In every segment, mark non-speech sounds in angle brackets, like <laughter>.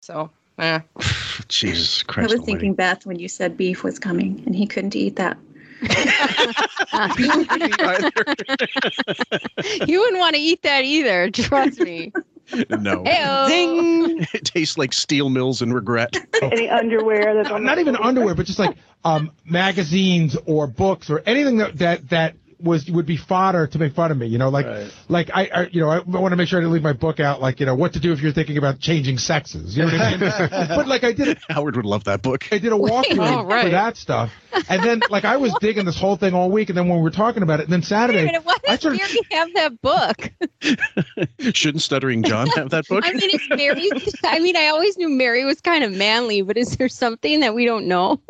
So, eh. <laughs> Jesus Christ. I was almighty. thinking Beth when you said beef was coming, and he couldn't eat that. <laughs> you wouldn't want to eat that either. Trust me. <laughs> no. Heyo. Ding. It tastes like steel mills and regret. Any underwear that's on not even underwear, but just like um, magazines or books or anything that that that was would be fodder to make fun of me. You know, like like I, I you know I want to make sure I didn't leave my book out. Like you know what to do if you're thinking about changing sexes. You know what I mean? <laughs> but like I did <laughs> Howard would love that book. I did a <laughs> walkthrough Oh, right. for that stuff, and then like I was digging this whole thing all week, and then when we were talking about it, and then Wait a Saturday, minute, why I does started- Mary have that book? Shouldn't Stuttering John have that book? I mean, is Mary? I mean, I always knew Mary was kind of manly, but is there something that we don't know?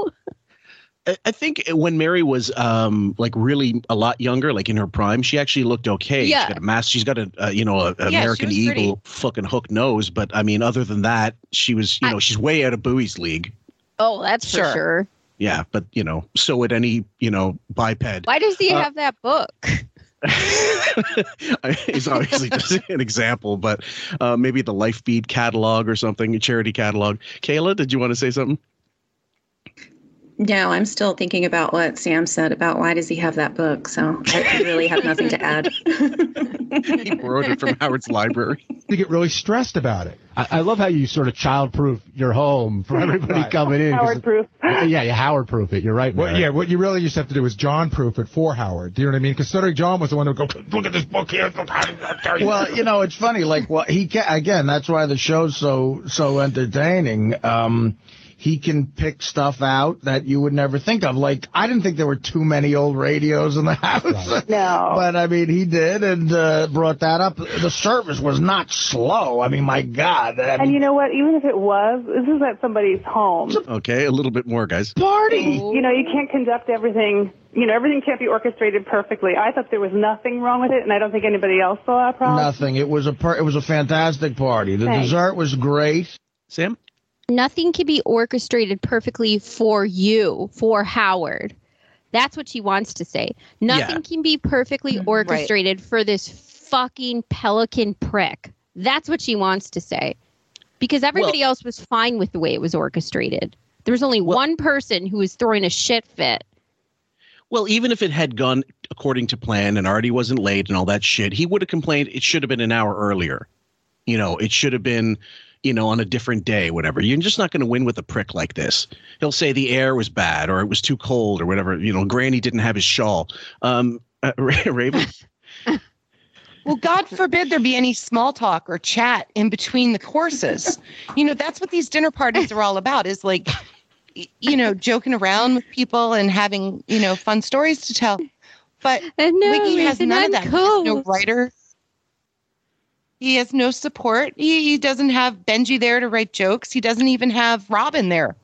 I- I think when Mary was um like really a lot younger, like in her prime, she actually looked okay. Yeah. She's got a mask. She's got a, uh you know a, a she American Eagle pretty. fucking hook nose. But I mean, other than that, she was you I- know she's way out of Bowie's league. Oh, that's Sure. for sure. Yeah, but you know, so would any you know biped. Why does he Uh, have that book? <laughs> It's obviously <laughs> just an example, but uh, maybe the Life Feed catalog or something, a charity catalog. Kayla, did you want to say something? No, I'm still thinking about what Sam said about why does he have that book. So I really have nothing to add. <laughs> He borrowed it from Howard's library. to get really stressed about it. I, I love how you sort of childproof your home for everybody Right. coming in. Howard proof. Yeah, you Howard proof it. You're right, Well, yeah, what you really used to have to do is John proof it for Howard. Do you know what I mean? Because Stuttering John was the one who would go, look at this book here. Well, you know, it's funny. Like, well, he can again. That's why the show's so so entertaining. Um, he can pick stuff out that you would never think of. Like, I didn't think there were too many old radios in the <laughs> house. No. But I mean, he did and uh, brought that up. The service was not slow. I mean, my God. I And you know what? Even if it was, this is at somebody's home. Okay, a little bit more, guys. party. You know, you can't conduct everything. You know, everything can't be orchestrated perfectly. I thought there was nothing wrong with it, and I don't think anybody else saw a problem. Nothing. It was a per- it was a fantastic party. The Thanks. dessert was great. Sam? Nothing can be orchestrated perfectly for you, for Howard. That's what she wants to say. Nothing Yeah. can be perfectly mm-hmm. orchestrated for this fucking pelican prick. That's what she wants to say. Because everybody else was fine with the way it was orchestrated. There was only Well- one person who was throwing a shit fit. Well, even if it had gone according to plan and already wasn't late and all that shit, he would have complained it should have been an hour earlier. You know, it should have been, you know, on a different day, whatever. You're just not going to win with a prick like this. He'll say the air was bad or it was too cold or whatever. You know, Granny didn't have his shawl. Um, uh, <laughs> Raven, <laughs> Well, God forbid there be any small talk or chat in between the courses. You know, that's what these dinner parties are all about is like, you know, joking around with people and having, you know, fun stories to tell. But And no, Wiggy has none of I'm that. He no cold. writer. He has no support. He, he doesn't have Benji there to write jokes. He doesn't even have Robin there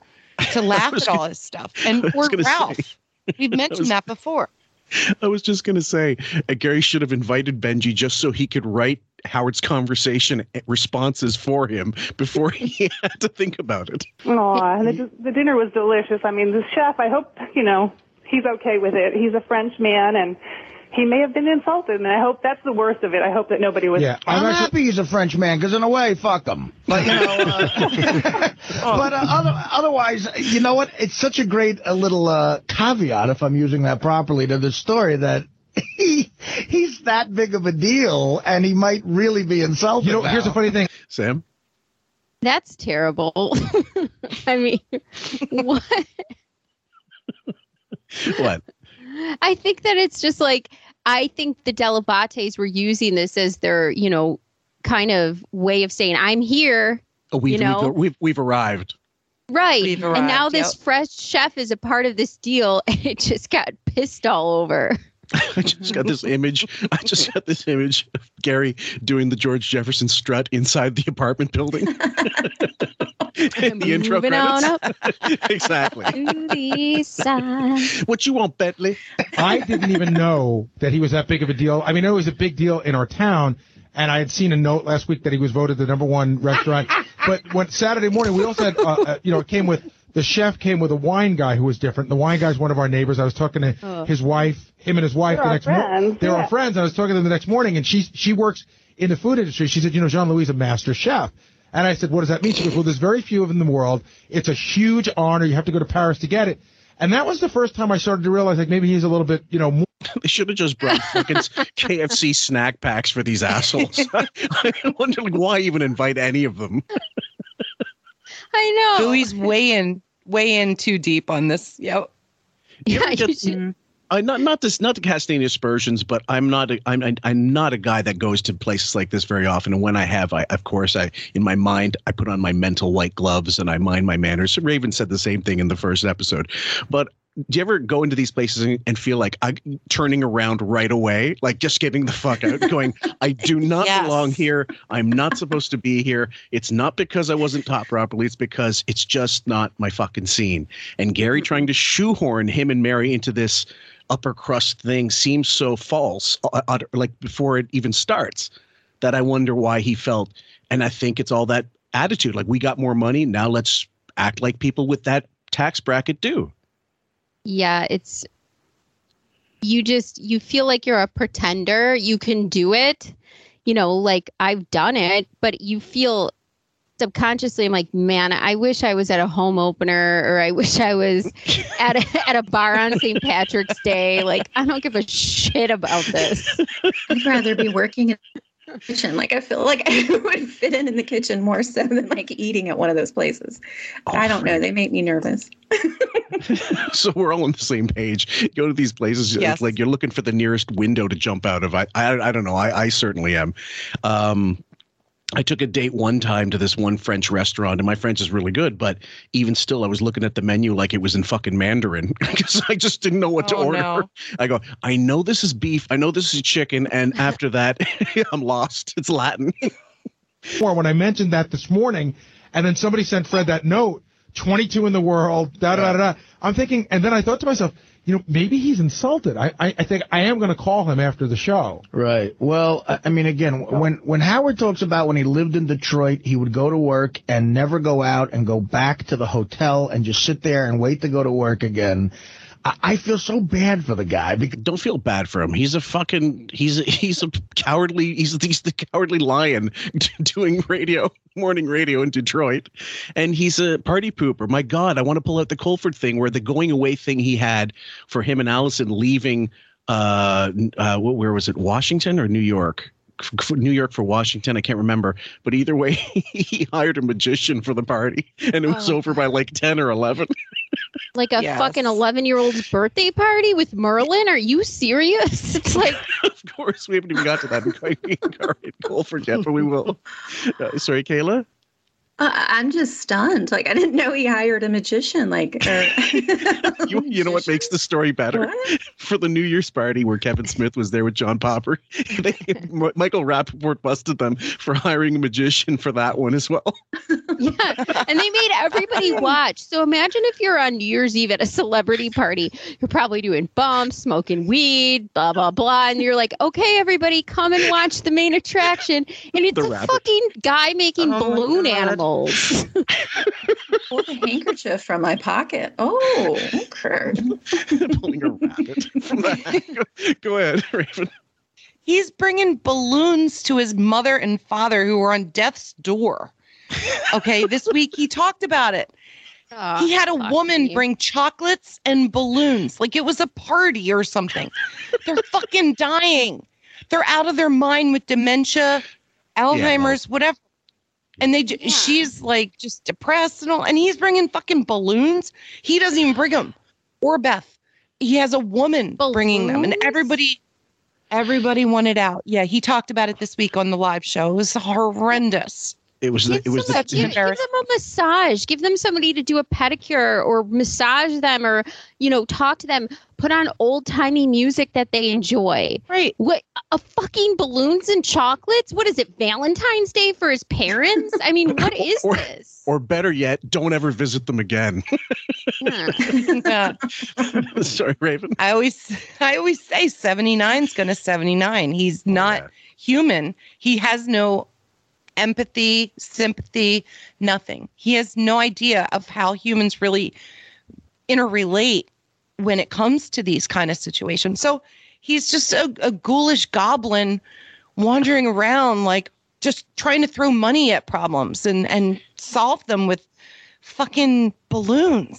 to <laughs> laugh at all gonna- his stuff. <laughs> And or gonna say. Ralph. We've <laughs> mentioned was- that before. I was just going to say uh, Gary should have invited Benji just so he could write Howard's conversation responses for him before he had to think about it. Aw, the, the dinner was delicious. I mean, the chef, I hope, you know, he's okay with it. He's a French man, and he may have been insulted, and I hope that's the worst of it. I hope that nobody was. Yeah, I'm, I'm actually. happy he's a French man because in a way, fuck him. But you know, uh, <laughs> <laughs> but uh, other, otherwise, you know what? It's such a great a little uh, caveat, if I'm using that properly, to the story that <laughs> he he's that big of a deal, and he might really be insulted. You know, now. here's the funny thing. Sam? That's terrible. I mean, what? What? I think that it's just like I think the Dell'Abates were using this as their, you know, kind of way of saying I'm here, Oh, we've, You know? we've, we've, we've arrived. right? We've and now this yep. fresh chef is a part of this deal, <laughs> and it just got pissed all over. <laughs> I just got this image. I just got this image of Gary doing the George Jefferson strut inside the apartment building. <laughs> <laughs> In the intro Moving on credits. up <laughs> exactly. to the side. What you want, Bentley? I didn't even know that he was that big of a deal. I mean, it was a big deal in our town, and I had seen a note last week that he was voted the number one restaurant. but when Saturday morning, we also had, uh, uh, you know, it came with the chef came with a wine guy who was different. The wine guy's one of our neighbors. I was talking to Oh. his wife, him and his wife They're the next morning. friends, They were yeah. our friends. I was talking to them the next morning, and she she works in the food industry. She said, you know, Jean Louis is a master chef. And I said, what does that mean? She goes, well, there's very few of them in the world. It's a huge honor. You have to go to Paris to get it. And that was the first time I started to realize like maybe he's a little bit, you know, more <laughs> They should have just brought fucking KFC snack packs for these assholes. <laughs> <laughs> I wonder like, why even invite any of them. I know. Louis way in way in too deep on this. Yep. yeah, you you get- should- I not not this not to cast any aspersions, but I'm not a, I'm I- I'm not a guy that goes to places like this very often. And when I have, I of course I in my mind I put on my mental white gloves and I mind my manners. Raven said the same thing in the first episode, but. Do you ever go into these places and, and feel like I turning around right away, like just getting the fuck out, going, I do <laughs> not Yes. belong here. I'm not supposed to be here. It's not because I wasn't taught properly. It's because it's just not my fucking scene. And Gary mm-hmm. trying to shoehorn him and Mary into this upper crust thing seems so false, uh, uh, like before it even starts, that I wonder why he felt. And I think it's all that attitude. Like we got more money, now let's act like people with that tax bracket do. yeah, it's you just you feel like you're a pretender. You can do it. You know, like I've done it, but you feel subconsciously I'm like, man, I wish I was at a home opener or I <laughs> wish I was at a, at a bar on St. Patrick's Day. Like I don't give a shit about this. I'd rather be working in the kitchen. Like I feel like <laughs> I would fit in in the kitchen more so than like eating at one of those places. I don't know. They make me nervous. <laughs> so we're all on the same page. Go to these places, it's like you're looking for the nearest window to jump out of. I, I, I don't know. I, I certainly am. Um, I took a date one time to this one French restaurant, and my French is really good. But even still, I was looking at the menu like it was in fucking Mandarin <laughs> because I just didn't know what to Oh, order. no. <laughs> I go, I know this is beef. I know this is chicken, and after that, <laughs> I'm lost. It's Latin. more when I mentioned that this morning, and then somebody sent Fred that note, 22 in the world, da da da. da. I'm thinking, and then I thought to myself, you know, maybe he's insulted. I I, I think I am going to call him after the show. Right. Well, I mean, again, when when Howard talks about when he lived in Detroit, he would go to work and never go out and go back to the hotel and just sit there and wait to go to work again. I, I feel so bad for the guy because Don't feel bad for him. He's a fucking. He's a, he's a cowardly. He's he's the cowardly lion <laughs> doing radio, morning radio in Detroit, and he's a party pooper. My God, I want to pull out the Colford thing where the going away thing he had for him and Allison leaving. Uh, uh, where was it? Washington or New York? F- f- New York for Washington. I can't remember, but either way, <laughs> he hired a magician for the party, and it was Oh. over by like ten or eleven. Like a Yes. fucking 11 year old's birthday party with Merlin? Are you serious? <laughs> It's like, <laughs> of course, we haven't even got to that <laughs> in for yet, but we will. Uh, sorry, Kayla. Uh, I'm just stunned. Like I didn't know he hired a magician. Like, <laughs> or, You, you know what makes the story better? What? <laughs> For the New Year's party where Kevin Smith was there with John Popper, <laughs> they, Michael Rapaport busted them for hiring a magician for that one as well. yeah. And they made everybody watch. So imagine if you're on New Year's Eve at a celebrity party. You're probably doing bumps, smoking weed, blah, blah, blah. And you're like, okay, everybody, come and watch the main attraction. And it's The a rabbit. fucking guy making Oh balloon God. Animals. <laughs> pull the handkerchief from my pocket. Oh, okay. <laughs> Pulling a rabbit from that. Go, go ahead, Raven. He's bringing balloons to his mother and father who were on death's door. Okay, this <laughs> week he talked about it. Ah, he had a woman bring chocolates and balloons like it was a party or something. They're fucking dying. They're out of their mind with dementia, Alzheimer's, whatever. And they, j she's like just depressed and all. And he's bringing fucking balloons. He doesn't even bring them. Or Beth. He has a woman bringing them, and everybody, everybody wanted out. Yeah, he talked about it this week on the live show. It was horrendous. It was the, Give it was the, give, give them a massage. Give them somebody to do a pedicure or massage them or, you know, talk to them. Put on old timey music that they enjoy. Right. What a fucking balloons and chocolates? What is it? Valentine's Day for his parents? I mean, what <laughs> is Or- this? or better yet, don't ever visit them again. <laughs> Yeah. Yeah. <laughs> Sorry, Raven. I always I always say 79 is going to 79. He's not yeah. human. He has no empathy, sympathy, nothing. He has no idea of how humans really interrelate when it comes to these kind of situations. So he's just a, a ghoulish goblin wandering around like just trying to throw money at problems and and solve them with fucking balloons.